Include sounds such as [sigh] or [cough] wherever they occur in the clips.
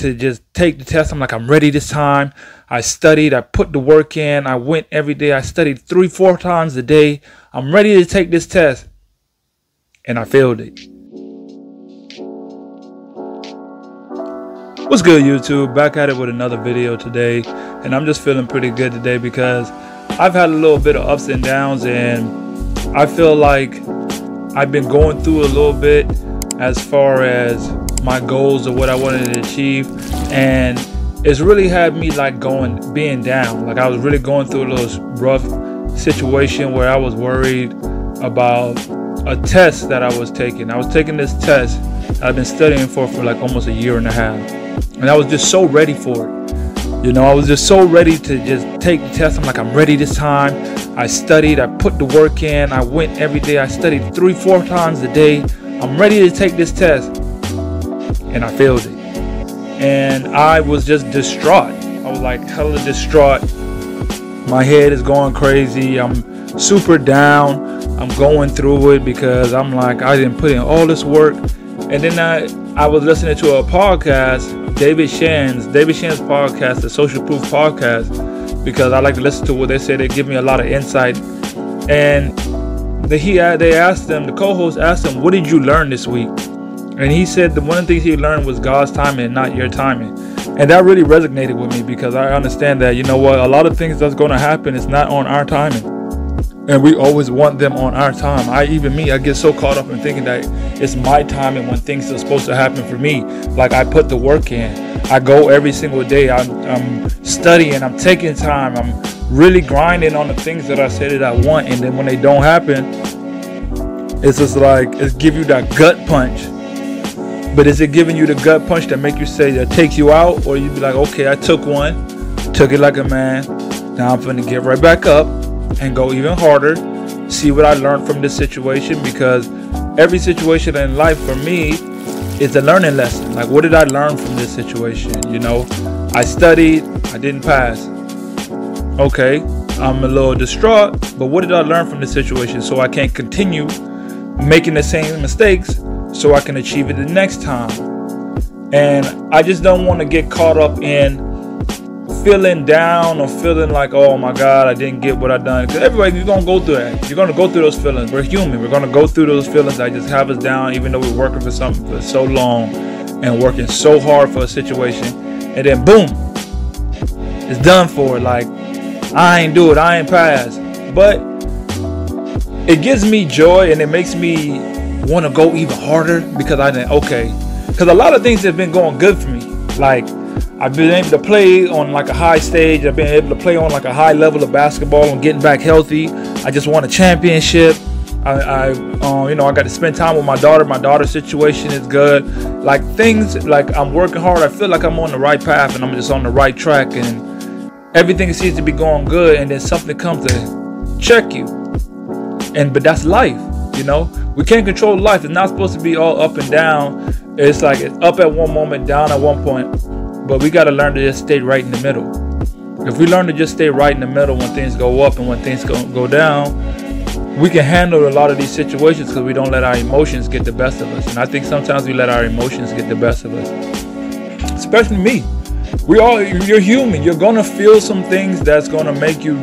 to just take the test. I'm like, I'm ready this time. I studied, I put the work in, I went every day. I studied three, four times a day. I'm ready to take this test. And I failed it. What's good, YouTube? Back at it with another video today. And I'm just feeling pretty good today because I've had a little bit of ups and downs, and I feel like I've been going through a little bit as far as my goals or what I wanted to achieve. And it's really had me like going, being down. Like I was really going through a little rough situation where I was worried about a test that I was taking. I was taking this test I've been studying for for like almost a year and a half. And I was just so ready for it. You know, I was just so ready to just take the test. I'm like, I'm ready this time. I studied, I put the work in, I went every day. I studied three, four times a day. I'm ready to take this test and I failed it. And I was just distraught. I was like hella distraught. My head is going crazy. I'm super down. I'm going through it because I'm like, I didn't put in all this work. And then I, I was listening to a podcast, David Shands, David Shands podcast, the Social Proof podcast, because I like to listen to what they say. They give me a lot of insight. And the, he, they asked them, the co-host asked them, what did you learn this week? And he said the one thing he learned was God's timing and not your timing. And that really resonated with me because I understand that, you know what, a lot of things that's going to happen is not on our timing. And we always want them on our time. I, even me, I get so caught up in thinking that it's my timing when things are supposed to happen for me. Like I put the work in. I go every single day. I'm, I'm studying. I'm taking time. I'm really grinding on the things that I said that I want. And then when they don't happen, it's just like, it's give you that gut punch but is it giving you the gut punch that make you say that takes you out, or you be like, okay, I took one, took it like a man. Now I'm gonna get right back up and go even harder. See what I learned from this situation because every situation in life for me is a learning lesson. Like, what did I learn from this situation? You know, I studied, I didn't pass. Okay, I'm a little distraught, but what did I learn from this situation so I can't continue making the same mistakes so I can achieve it the next time. And I just don't want to get caught up in feeling down or feeling like, oh my God, I didn't get what I done. Because everybody, you're gonna go through that. You're gonna go through those feelings. We're human. We're gonna go through those feelings that just have us down, even though we're working for something for so long and working so hard for a situation, and then boom, it's done for. It. Like I ain't do it. I ain't pass. But it gives me joy and it makes me want to go even harder because I didn't okay. Because a lot of things have been going good for me. Like I've been able to play on like a high stage. I've been able to play on like a high level of basketball and getting back healthy. I just won a championship. I, I uh, you know, I got to spend time with my daughter. My daughter's situation is good. Like things, like I'm working hard. I feel like I'm on the right path and I'm just on the right track, and everything seems to be going good. And then something comes to check you, and but that's life, you know. We can't control life. It's not supposed to be all up and down. It's like it's up at one moment, down at one point. But we got to learn to just stay right in the middle. If we learn to just stay right in the middle when things go up and when things go, go down, we can handle a lot of these situations because we don't let our emotions get the best of us. And I think sometimes we let our emotions get the best of us. Especially me. We all you're human. You're gonna feel some things that's gonna make you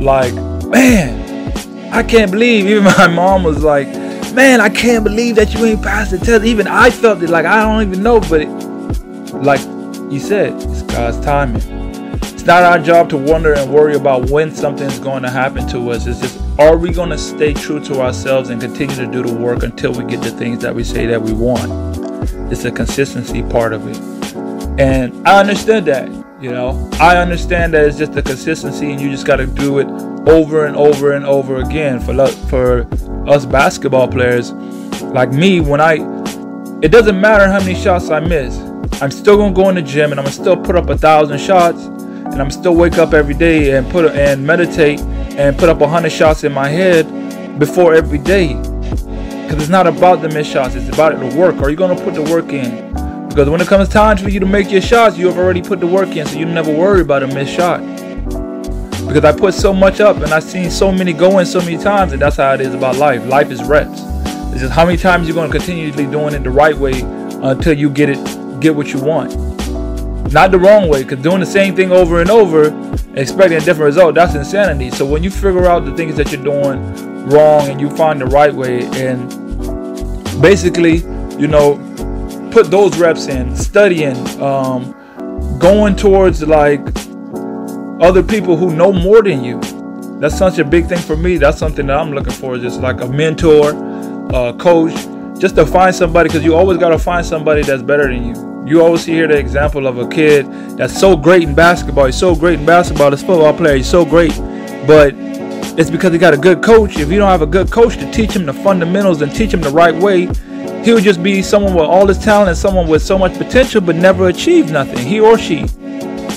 like, man, I can't believe. Even [laughs] my mom was like, man, I can't believe that you ain't passed the test. Even I felt it like I don't even know, but it, like you said, it's God's timing. It's not our job to wonder and worry about when something's going to happen to us. It's just, are we going to stay true to ourselves and continue to do the work until we get the things that we say that we want? It's the consistency part of it. And I understood that, you know. I understand that it's just the consistency and you just got to do it over and over and over again for for us basketball players like me when I it doesn't matter how many shots I miss. I'm still gonna go in the gym and I'm gonna still put up a thousand shots and I'm still wake up every day and put and meditate and put up a hundred shots in my head before every day. Because it's not about the missed shots, it's about the work. Are you gonna put the work in? Because when it comes time for you to make your shots, you have already put the work in, so you never worry about a missed shot because I put so much up and I've seen so many go in so many times, and that's how it is about life. Life is reps. It's just how many times you're going to continually doing it the right way until you get it, get what you want. Not the wrong way, because doing the same thing over and over, expecting a different result, that's insanity. So when you figure out the things that you're doing wrong and you find the right way, and basically, you know, put those reps in, studying, um, going towards like other people who know more than you. That's such a big thing for me. That's something that I'm looking for, just like a mentor, a coach, just to find somebody, because you always got to find somebody that's better than you. You always hear the example of a kid that's so great in basketball. He's so great in basketball. This football player, he's so great, but it's because he got a good coach. If you don't have a good coach to teach him the fundamentals and teach him the right way, he'll just be someone with all this talent and someone with so much potential, but never achieve nothing. He or she.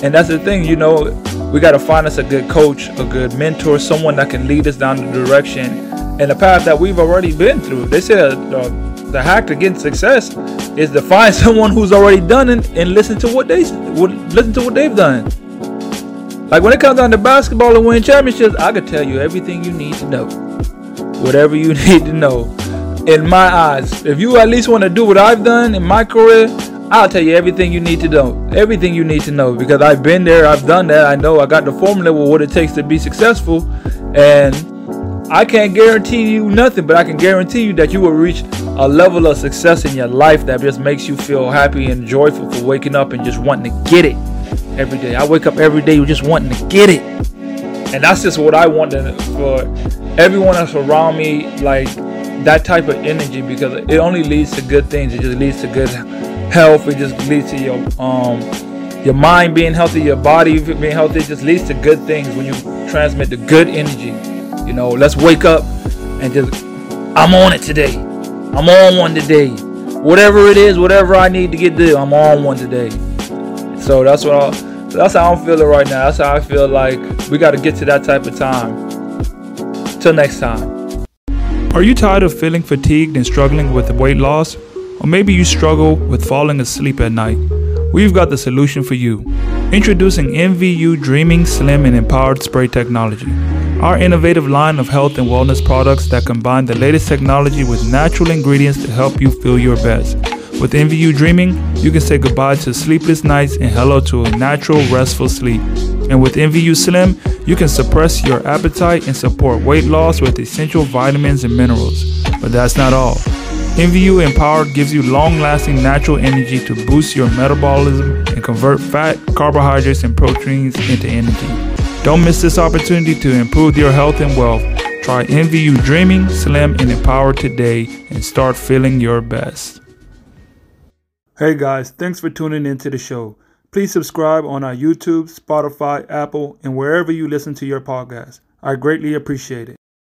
And that's the thing, you know, we got to find us a good coach, a good mentor, someone that can lead us down the direction and the path that we've already been through. They said uh, the hack to getting success is to find [laughs] someone who's already done it and listen to what they listen to what they've done. Like when it comes down to basketball and winning championships, I could tell you everything you need to know. Whatever you [laughs] need to know. In my eyes, if you at least want to do what I've done in my career, I'll tell you everything you need to know. Everything you need to know because I've been there, I've done that. I know I got the formula with what it takes to be successful. And I can't guarantee you nothing, but I can guarantee you that you will reach a level of success in your life that just makes you feel happy and joyful for waking up and just wanting to get it every day. I wake up every day just wanting to get it. And that's just what I want for everyone that's around me, like that type of energy, because it only leads to good things. It just leads to good health. It just leads to your um your mind being healthy, your body being healthy. It just leads to good things when you transmit the good energy. You know, let's wake up and just, I'm on it today. I'm on one today. Whatever it is, whatever I need to get done, I'm on one today. So that's what I, that's how I'm feeling right now. That's how I feel like we got to get to that type of time. Till next time. Are you tired of feeling fatigued and struggling with weight loss? Or maybe you struggle with falling asleep at night? We've got the solution for you. Introducing NVU Dreaming Slim and Empowered Spray Technology. Our innovative line of health and wellness products that combine the latest technology with natural ingredients to help you feel your best. With NVU Dreaming, you can say goodbye to sleepless nights and hello to a natural, restful sleep. And with NVU Slim, you can suppress your appetite and support weight loss with essential vitamins and minerals. But that's not all. NVU Empowered gives you long lasting natural energy to boost your metabolism and convert fat, carbohydrates, and proteins into energy. Don't miss this opportunity to improve your health and wealth. Try NVU Dreaming, Slim, and Empowered today and start feeling your best. Hey guys, thanks for tuning into the show. Please subscribe on our YouTube, Spotify, Apple, and wherever you listen to your podcast. I greatly appreciate it.